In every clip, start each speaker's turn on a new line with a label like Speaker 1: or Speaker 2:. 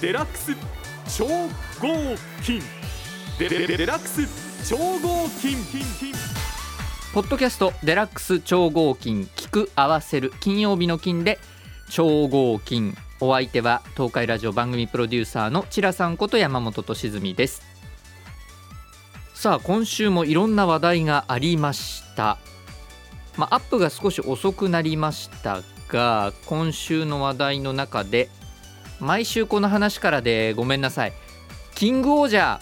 Speaker 1: デラックス超合金。デデデラックス超合金。
Speaker 2: ポッドキャストデラックス超合金。聞く合わせる。金曜日の金で超合金。お相手は東海ラジオ番組プロデューサーのチラさんこと山本俊純です。さあ今週もいろんな話題がありました。まあ、アップが少し遅くなりましたが今週の話題の中で毎週この話からでごめんなさい。キングオージャー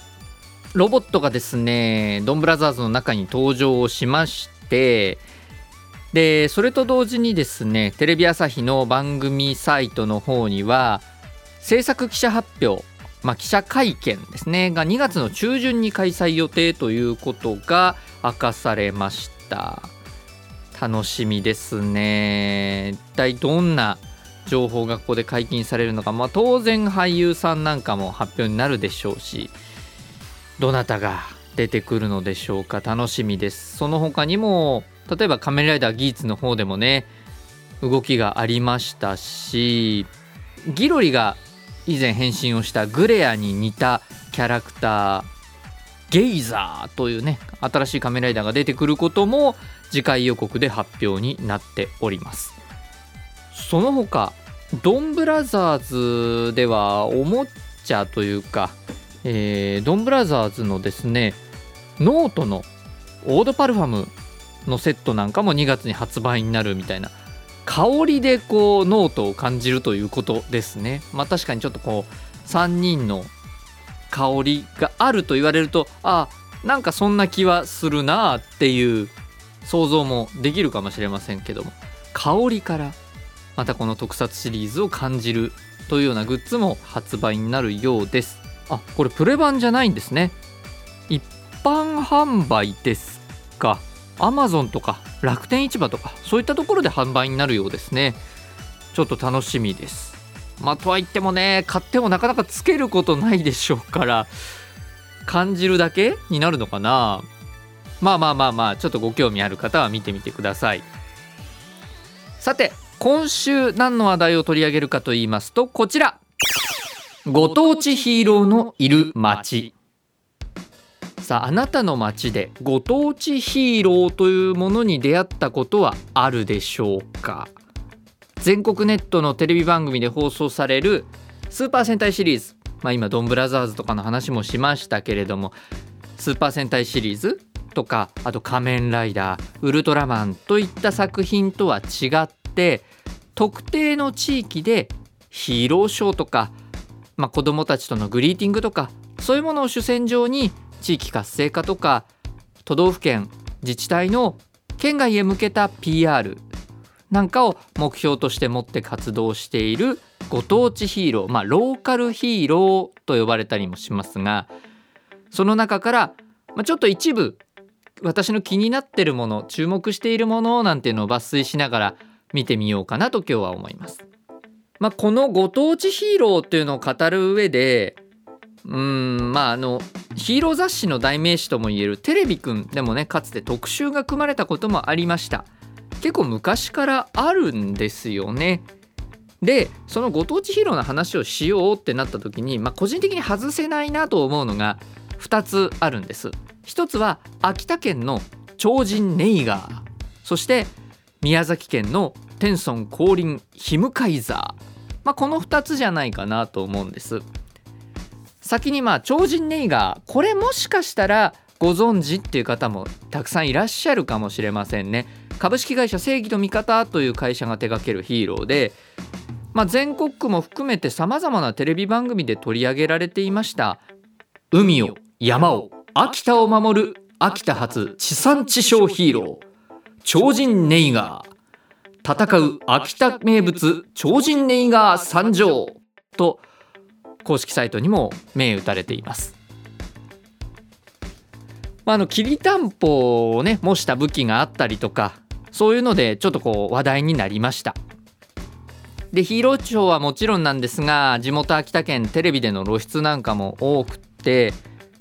Speaker 2: ロボットがですねドンブラザーズの中に登場しましてでそれと同時にですねテレビ朝日の番組サイトの方には制作記者発表、まあ、記者会見ですねが2月の中旬に開催予定ということが明かされました。楽しみですね。一体どんな情報がここで解禁されるのか、まあ、当然俳優さんなんかも発表になるでしょうしどなたが出てくるのでしょうか。楽しみです。その他にも例えば仮面ライダーギーツの方でもね動きがありましたしギロリが以前変身をしたグレアに似たキャラクターゲイザーというね新しい仮面ライダーが出てくることも次回予告で発表になっております。その他ドンブラザーズではおもちゃというか、えー、ドンブラザーズのですね脳人のオードパルファムのセットなんかも2月に発売になるみたいな香りでこう脳人を感じるということですね。まあ確かにちょっとこう3人の香りがあると言われるとあなんかそんな気はするなっていう想像もできるかもしれませんけども香りからまたこの特撮シリーズを感じるというようなグッズも発売になるようです。あこれプレ版じゃないんですね。一般販売ですか。Amazon とか楽天市場とかそういったところで販売になるようですね。ちょっと楽しみです。まあとはいってもね買ってもなかなかつけることないでしょうから感じるだけになるのかな。まあまあまあまあちょっとご興味ある方は見てみてください。さて今週何の話題を取り上げるかと言いますとこちら。ご当地ヒーローのいる街。さああなたの街でご当地ヒーローというものに出会ったことはあるでしょうか？全国ネットのテレビ番組で放送されるスーパー戦隊シリーズ。まあ今ドンブラザーズとかの話もしましたけれどもスーパー戦隊シリーズとかあと仮面ライダーウルトラマンといった作品とは違って特定の地域でヒーローショーとか、まあ、子どもたちとのグリーティングとかそういうものを主戦場に地域活性化とか都道府県自治体の県外へ向けた PR なんかを目標として持って活動しているご当地ヒーロー、まあ、ローカルヒーローと呼ばれたりもしますがその中から、まあ、ちょっと一部私の気になってるもの注目しているものなんていうのを抜粋しながら見てみようかなと今日は思います。まあ、このご当地ヒーローっていうのを語る上でうんまああのヒーロー雑誌の代名詞ともいえるテレビくんでもねかつて特集が組まれたこともありました。結構昔からあるんですよね。でそのご当地ヒーローの話をしようってなった時に、まあ、個人的に外せないなと思うのが2つあるんです。一つは秋田県の超人ネイガー。そして宮崎県の天孫降臨ヒムカイザー、まあ、この2つじゃないかなと思うんです。先にまあ超人ネイガーこれもしかしたらご存知っていう方もたくさんいらっしゃるかもしれませんね。株式会社正義の味方という会社が手掛けるヒーローで、まあ、全国区も含めてさまざまなテレビ番組で取り上げられていました。海を山を秋田を守る秋田発地産地消ヒーロー。超人ネイガー。戦う秋田名物超人ネイガー参上と公式サイトにも銘打たれています。まあ、あのきりたんぽをね模した武器があったりとかそういうのでちょっとこう話題になりました。でヒーローショーはもちろんなんですが地元秋田県テレビでの露出なんかも多くて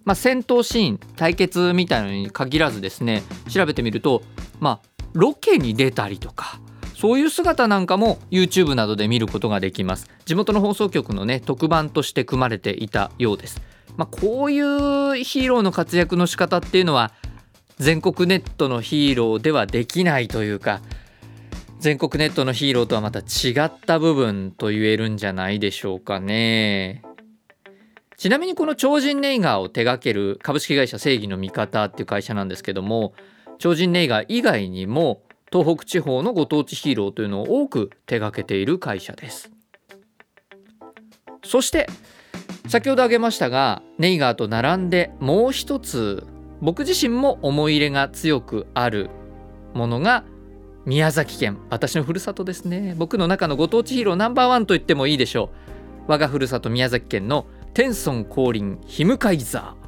Speaker 2: まあ、戦闘シーン対決みたいのに限らずですね調べてみるとまあロケに出たりとかそういう姿なんかも YouTube などで見ることができます。地元の放送局のね特番として組まれていたようです。まあ、こういうヒーローの活躍の仕方っていうのは全国ネットのヒーローではできないというか全国ネットのヒーローとはまた違った部分と言えるんじゃないでしょうかね。ちなみにこの超人ネイガーを手掛ける株式会社正義の味方っていう会社なんですけども超人ネイガー以外にも東北地方のご当地ヒーローというのを多く手掛けている会社です。そして先ほど挙げましたがネイガーと並んでもう一つ僕自身も思い入れが強くあるものが宮崎県。私のふるさとですね。僕の中のご当地ヒーローナンバーワンと言ってもいいでしょう。我がふるさと宮崎県の天孫降臨ヒムカイザー。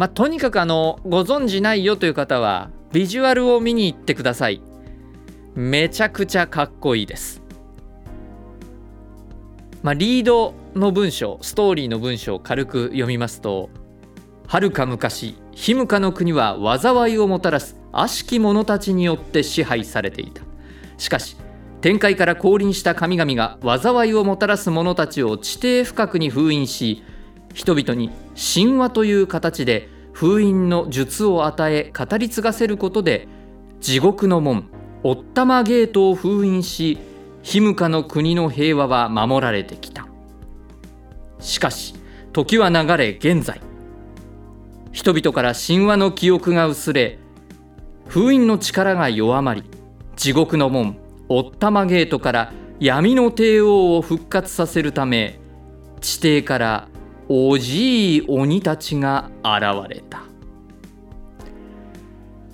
Speaker 2: まあとにかくあのご存知ないよという方はビジュアルを見に行ってください。めちゃくちゃかっこいいです。まあ、リードの文章ストーリーの文章を軽く読みますとはるか昔ヒムカの国は災いをもたらす悪しき者たちによって支配されていた。しかし天界から降臨した神々が災いをもたらす者たちを地底深くに封印し人々に神話という形で封印の術を与え語り継がせることで地獄の門オッタマゲートを封印しヒムカの国の平和は守られてきた。しかし時は流れ現在。人々から神話の記憶が薄れ封印の力が弱まり地獄の門オッタマゲートから闇の帝王を復活させるため地底からおじい鬼たちが現れた。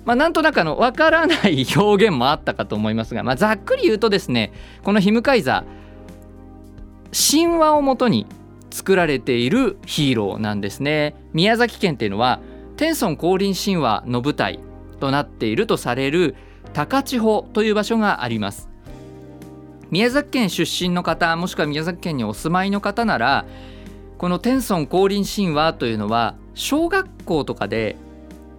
Speaker 2: まあ、なんとなくあの分からない表現もあったかと思いますが、まあ、ざっくり言うとですねこのヒムカイザー神話をもとに作られているヒーローなんですね。宮崎県っていうのは天孫降臨神話の舞台となっているとされる高千穂という場所があります。宮崎県出身の方もしくは宮崎県にお住まいの方ならこの天孫降臨神話というのは小学校とかで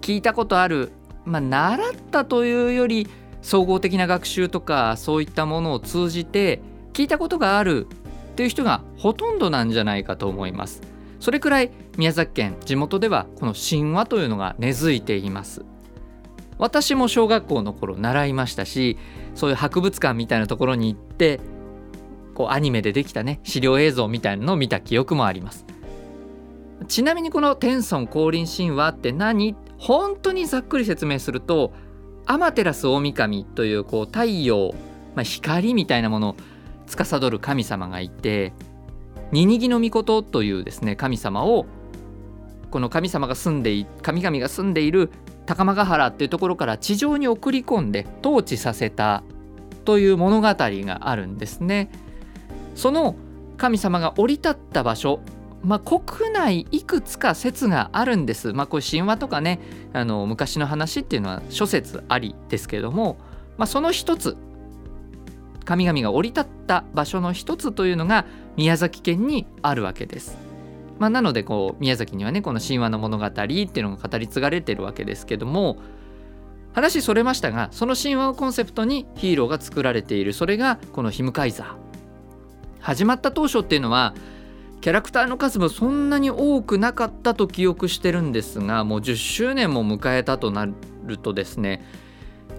Speaker 2: 聞いたことあるまあ、習ったというより総合的な学習とかそういったものを通じて聞いたことがあるっていう人がほとんどなんじゃないかと思います。それくらい宮崎県地元ではこの神話というのが根付いています。私も小学校の頃習いましたしそういう博物館みたいなところに行ってこうアニメでできたね資料映像みたいなのを見た記憶もありますちなみにこの天孫降臨神話って何？本当にざっくり説明するとアマテラス大神というこう太陽、まあ、光みたいなものを司る神様がいてニニギの御事というですね神様をこの神様が住んでい神々が住んでいる高間ヶ原っていうところから地上に送り込んで統治させたという物語があるんですね。その神様が降り立った場所まあ、国内いくつか説があるんです。まあ、これ神話とかねあの昔の話っていうのは諸説ありですけども、まあ、その一つ神々が降り立った場所の一つというのが宮崎県にあるわけです。まあ、なのでこう宮崎にはねこの神話の物語っていうのが語り継がれてるわけですけども話それましたがその神話をコンセプトにヒーローが作られているそれがこのヒムカイザー。始まった当初っていうのはキャラクターの数もそんなに多くなかったと記憶してるんですがもう10周年も迎えたとなるとですね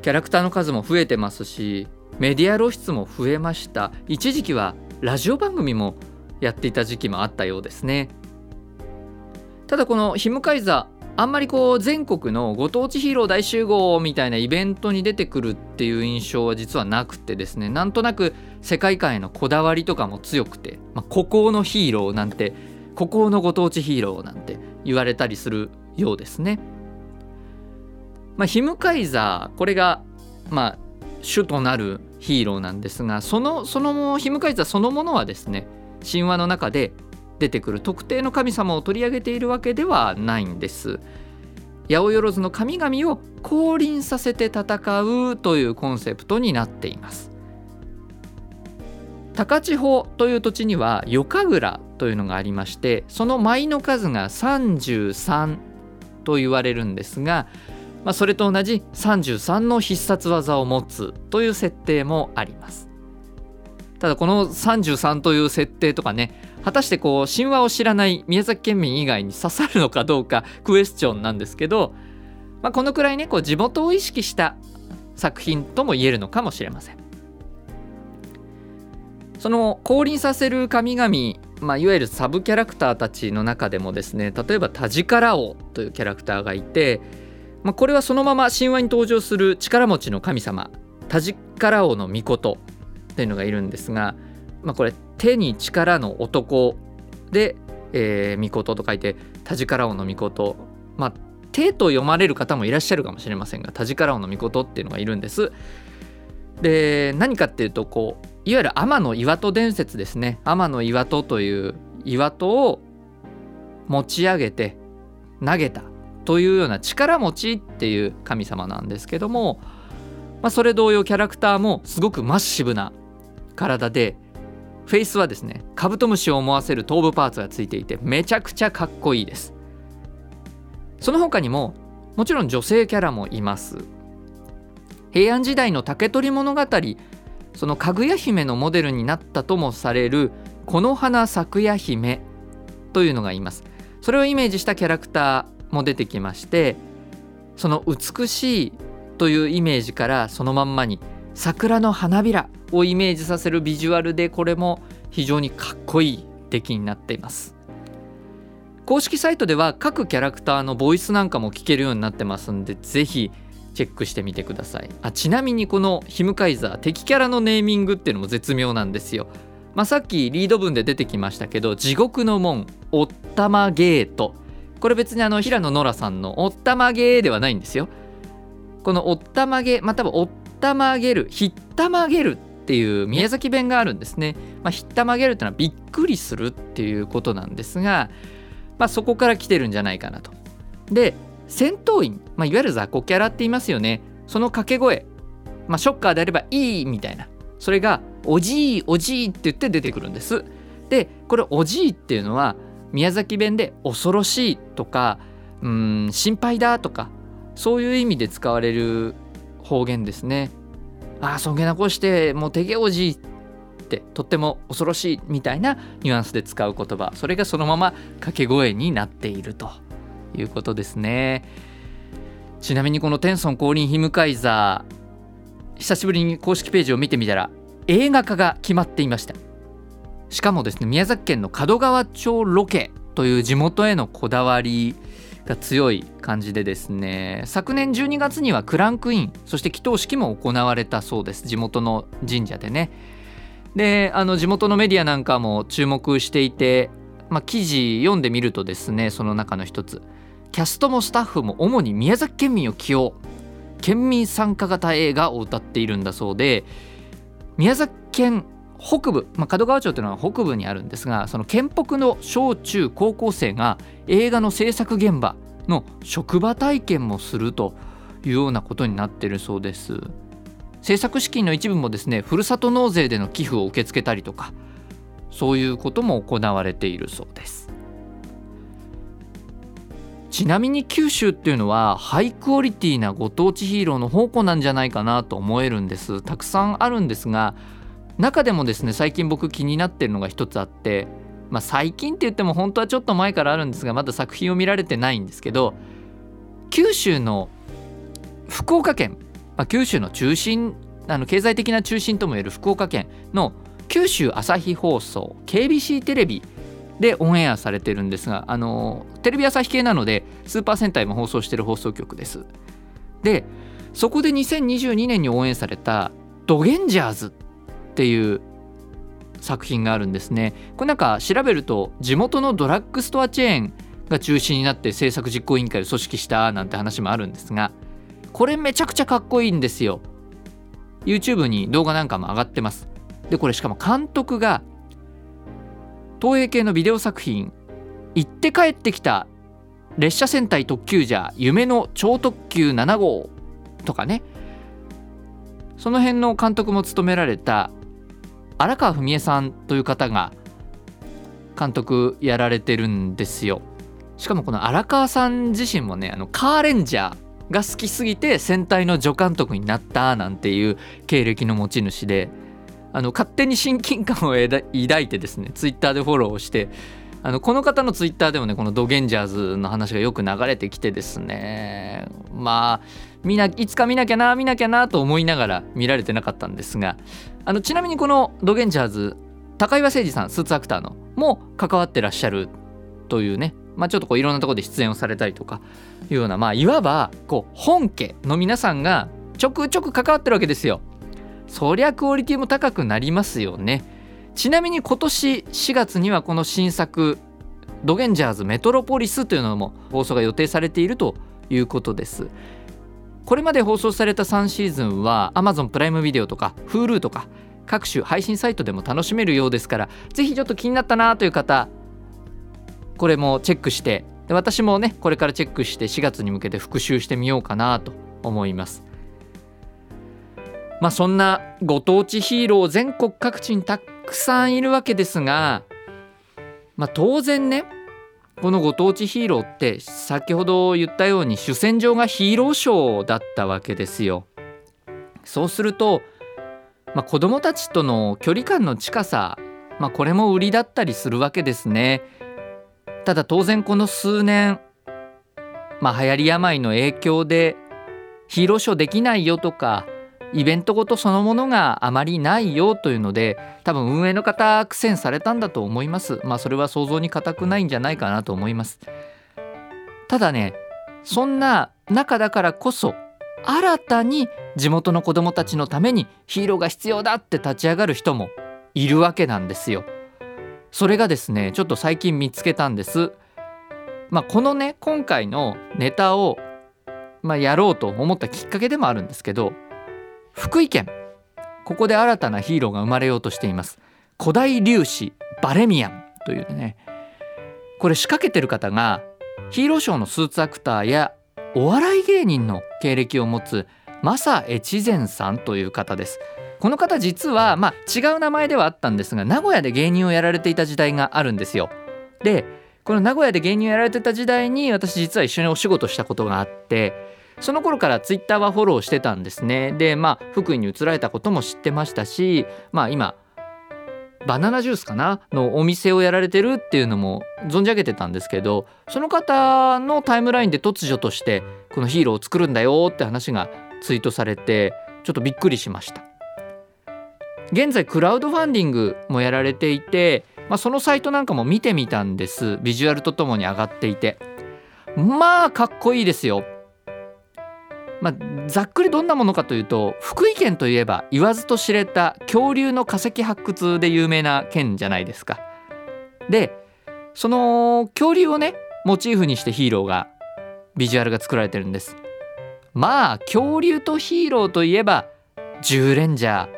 Speaker 2: キャラクターの数も増えてますしメディア露出も増えました。一時期はラジオ番組もやっていた時期もあったようですね。ただこのヒムカイザあんまりこう全国のご当地ヒーロー大集合みたいなイベントに出てくるっていう印象は実はなくてですねなんとなく世界観へのこだわりとかも強くて、まあ、孤高のヒーローなんて孤高のご当地ヒーローなんて言われたりするようですね。まあ、ヒムカイザーこれがまあ主となるヒーローなんですがそのそのヒムカイザーそのものはですね神話の中で出てくる特定の神様を取り上げているわけではないんです。八百万の神々を降臨させて戦うというコンセプトになっています。高千穂という土地には夜神楽というのがありましてその舞の数が33と言われるんですがまあ、それと同じ33の必殺技を持つという設定もありますただこの33という設定とかね果たしてこう神話を知らない宮崎県民以外に刺さるのかどうかクエスチョンなんですけど、まあ、このくらいねこう地元を意識した作品とも言えるのかもしれません。その降臨させる神々、まあ、いわゆるサブキャラクターたちの中でもですね例えばタジカラオというキャラクターがいて、まあ、これはそのまま神話に登場する力持ちの神様タジカラオの御事っていうのがいるんですが、まあ、これ手に力の男で、えー、御と書いてタジカラオの御事まあ手と読まれる方もいらっしゃるかもしれませんがタジカラオの御事っていうのがいるんです。で何かっていうとこういわゆる天の岩戸伝説ですね。天の岩戸という岩戸を持ち上げて投げたというような力持ちっていう神様なんですけども、まあ、それ同様キャラクターもすごくマッシブな体でフェイスはですねカブトムシを思わせる頭部パーツがついていてめちゃくちゃかっこいいです。その他にももちろん女性キャラもいます。平安時代の竹取物語そのかぐや姫のモデルになったともされるこの花咲くや姫というのがいます。それをイメージしたキャラクターも出てきましてその美しいというイメージからそのまんまに桜の花びらをイメージさせるビジュアルでこれも非常にかっこいい出来になっています。公式サイトでは各キャラクターのボイスなんかも聞けるようになってますんでぜひチェックしてみてください。あちなみにこのヒムカイザー敵キャラのネーミングっていうのも絶妙なんですよ。まあ、さっきリード文で出てきましたけど地獄の門おったまゲート。これ別にあの平野ノラさんのおったまゲーではないんですよ。このおったまげまたはおったまげるひったまげるっていう宮崎弁があるんですね、まあ、ひったまげるってのはびっくりするっていうことなんですが、まあ、そこから来てるんじゃないかなと。で戦闘員、まあ、いわゆる雑魚キャラって言いますよね。その掛け声、まあ、ショッカーであればいいみたいな。それがおじいおじいって言って出てくるんです。でこれおじいっていうのは宮崎弁で恐ろしいとかうん心配だとかそういう意味で使われる方言ですね。ああそげなこしてもうてげおじいってとっても恐ろしいみたいなニュアンスで使う言葉。それがそのまま掛け声になっているということですね。ちなみにこのテンソン降臨ヒムカイザー久しぶりに公式ページを見てみたら映画化が決まっていました。しかもですね宮崎県の門川町ロケという地元へのこだわりが強い感じでですね昨年12月にはクランクインそして祈祷式も行われたそうです。地元の神社でね。であの地元のメディアなんかも注目していて、まあ、記事読んでみるとですねその中の一つ。キャストもスタッフも主に宮崎県民を起用。県民参加型映画を歌っているんだそうで宮崎県北部、まあ、門川町というのは北部にあるんですがその県北の小中高校生が映画の制作現場の職場体験もするというようなことになっているそうです。制作資金の一部もですねふるさと納税での寄付を受け付けたりとかそういうことも行われているそうです。ちなみに九州っていうのはハイクオリティなご当地ヒーローの宝庫なんじゃないかなと思えるんです。たくさんあるんですが中でもですね最近僕気になってるのが一つあってまあ最近って言っても本当はちょっと前からあるんですがまだ作品を見られてないんですけど九州の福岡県、まあ、九州の中心あの経済的な中心ともいえる福岡県の九州朝日放送 KBC テレビでオンエアされてるんですがあのテレビ朝日系なのでスーパー戦隊も放送してる放送局です。でそこで2022年に応援された「ドゲンジャーズ」っていう作品があるんですね。これなんか調べると地元のドラッグストアチェーンが中心になって制作実行委員会を組織したなんて話もあるんですがこれめちゃくちゃかっこいいんですよ。YouTube に動画なんかも上がってます。でこれしかも監督が東映系のビデオ作品「行って帰ってきた列車戦隊特急じゃ夢の超特急7号」とかね。その辺の監督も務められた荒川文江さんという方が監督やられてるんですよ。しかもこの荒川さん自身もねあのカーレンジャーが好きすぎて戦隊の助監督になったなんていう経歴の持ち主であの勝手に親近感を抱いてですねツイッターでフォローをしてあのこの方のツイッターでもねこのドゲンジャーズの話がよく流れてきてですねまあ見ないつか見なきゃな見なきゃなと思いながら見られてなかったんですがあのちなみにこのドゲンジャーズ高岩誠二さんスーツアクターのも関わってらっしゃるというねまあ、ちょっとこういろんなところで出演をされたりとかいうような、まあ、いわばこう本家の皆さんがちょくちょく関わってるわけですよ。そりゃクオリティも高くなりますよね。ちなみに今年4月にはこの新作「ドゲンジャーズメトロポリス」というのも放送が予定されているということです。これまで放送された3シーズンは Amazon プライムビデオとか Hulu とか各種配信サイトでも楽しめるようですからぜひちょっと気になったなという方これもチェックしてで私もねこれからチェックして4月に向けて復習してみようかなと思いますまあそんなご当地ヒーロー全国各地にたくくさんいるわけですがまあ当然ねこのご当地ヒーローって先ほど言ったように主戦場がヒーローショーだったわけですよ。そうすると、まあ、子どもたちとの距離感の近さ、まあ、これも売りだったりするわけですね。ただ当然この数年まあ流行り病の影響でヒーローショーできないよとかイベントごとそのものがあまりないよというので多分運営の方苦戦されたんだと思いますまあそれは想像に難くないんじゃないかなと思いますただねそんな中だからこそ新たに地元の子どもたちのためにヒーローが必要だって立ち上がる人もいるわけなんですよ。それがですねちょっと最近見つけたんです。まあ、このね今回のネタを、まあ、やろうと思ったきっかけでもあるんですけど福井県。ここで新たなヒーローが生まれようとしています。古代粒子バレミアンというね。これ仕掛けてる方がヒーローショーのスーツアクターやお笑い芸人の経歴を持つマサ越前さんという方です。この方実はまあ違う名前ではあったんですが名古屋で芸人をやられていた時代があるんですよ。でこの名古屋で芸人をやられてた時代に私実は一緒にお仕事したことがあってその頃からツイッターはフォローしてたんですね。でまあ福井に移られたことも知ってましたしまあ今バナナジュースかな？のお店をやられてるっていうのも存じ上げてたんですけどその方のタイムラインで突如としてこのヒーローを作るんだよって話がツイートされてちょっとびっくりしました。現在クラウドファンディングもやられていて、まあ、そのサイトなんかも見てみたんですビジュアルとともに上がっていてまあかっこいいですよ。まあ、ざっくりどんなものかというと福井県といえば言わずと知れた恐竜の化石発掘で有名な県じゃないですか。でその恐竜をねモチーフにしてヒーローがビジュアルが作られてるんです。まあ恐竜とヒーローといえば10レンジャー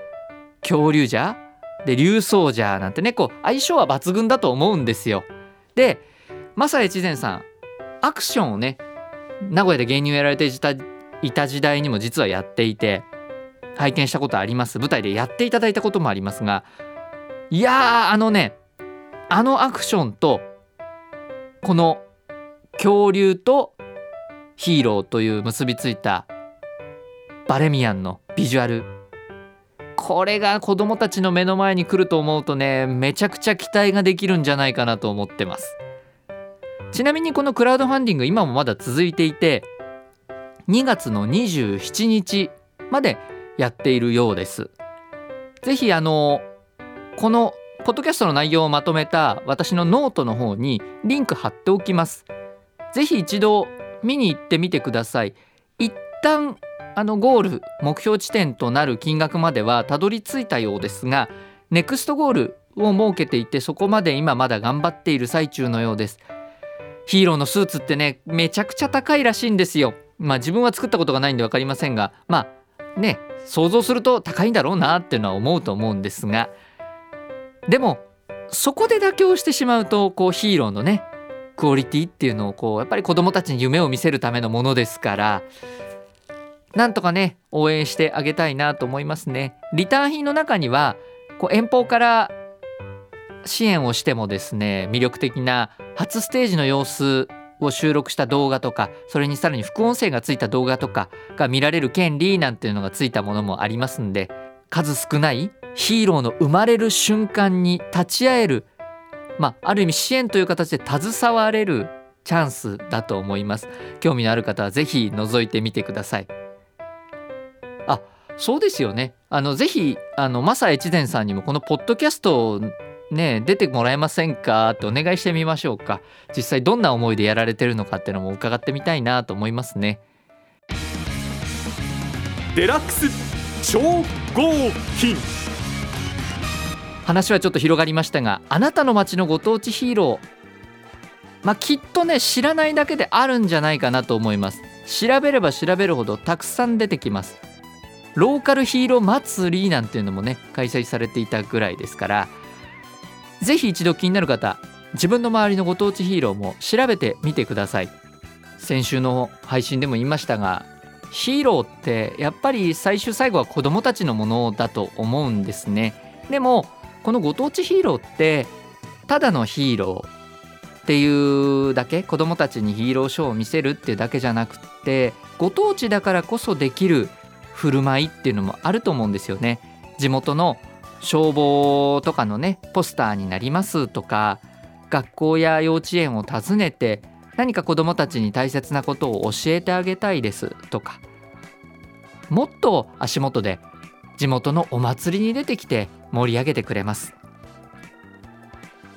Speaker 2: 恐竜じゃで竜奏者なんてねこう相性は抜群だと思うんですよ。で正越前さんアクションをね名古屋で芸人をやられていたいた時代にも実はやっていて拝見したことあります。舞台でやっていただいたこともありますがいやーあのねあのアクションとこの恐竜とヒーローという結びついたバレミアンのビジュアル。これが子供たちの目の前に来ると思うとねめちゃくちゃ期待ができるんじゃないかなと思ってます。ちなみにこのクラウドファンディング今もまだ続いていて2月の27日までやっているようです。ぜひあのこのポッドキャストの内容をまとめた私のノートの方にリンク貼っておきます。ぜひ一度見に行ってみてください。一旦あのゴール目標地点となる金額まではたどり着いたようですがネクストゴールを設けていてそこまで今まだ頑張っている最中のようです。ヒーローのスーツってねめちゃくちゃ高いらしいんですよ。まあ自分は作ったことがないんで分かりませんがまあね想像すると高いんだろうなっていうのは思うと思うんですがでもそこで妥協してしまうとこうヒーローのねクオリティっていうのをこうやっぱり子どもたちに夢を見せるためのものですからなんとかね応援してあげたいなと思いますね。リターン品の中にはこう遠方から支援をしてもですね魅力的な初ステージの様子を収録した動画とかそれにさらに副音声がついた動画とかが見られる権利なんていうのがついたものもありますんで数少ないヒーローの生まれる瞬間に立ち会えるまあある意味支援という形で携われるチャンスだと思います。興味のある方はぜひ覗いてみてください。あそうですよね。あのぜひあのマサ越前さんにもこのポッドキャストね出てもらえませんか？ってお願いしてみましょうか。実際どんな思いでやられてるのかっていうのも伺ってみたいなと思いますね。
Speaker 1: デラックス超合金。
Speaker 2: 話はちょっと広がりましたがあなたの街のご当地ヒーロー。まあきっとね知らないだけであるんじゃないかなと思います。調べれば調べるほどたくさん出てきます。ローカルヒーロー祭りなんていうのもね開催されていたぐらいですからぜひ一度気になる方自分の周りのご当地ヒーローも調べてみてください。先週の配信でも言いましたがヒーローってやっぱり最終最後は子供たちのものだと思うんですね。でもこのご当地ヒーローってただのヒーローっていうだけ子供たちにヒーローショーを見せるっていうだけじゃなくってご当地だからこそできる振る舞いっていうのもあると思うんですよね。地元の消防とかのねポスターになりますとか学校や幼稚園を訪ねて何か子どもたちに大切なことを教えてあげたいですとかもっと足元で地元のお祭りに出てきて盛り上げてくれます。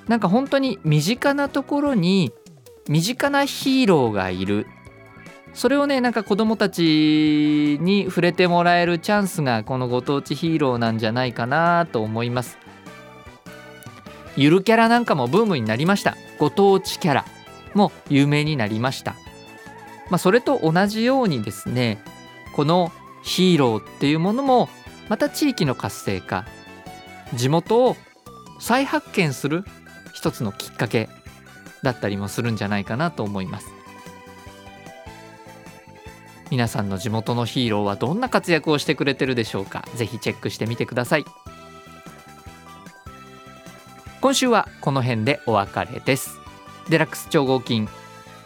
Speaker 2: なんか本当に身近なところに身近なヒーローがいる。それをねなんか子どもたちに触れてもらえるチャンスがこのご当地ヒーローなんじゃないかなと思います。ゆるキャラなんかもブームになりました。ご当地キャラも有名になりました。まあ、それと同じようにですねこのヒーローっていうものもまた地域の活性化地元を再発見する一つのきっかけだったりもするんじゃないかなと思います。皆さんの地元のヒーローはどんな活躍をしてくれてるでしょうか？ぜひチェックしてみてください。今週はこの辺でお別れです。デラックス超合金。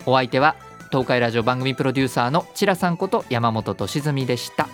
Speaker 2: お相手は東海ラジオ番組プロデューサーのチラさんこと山本俊純でした。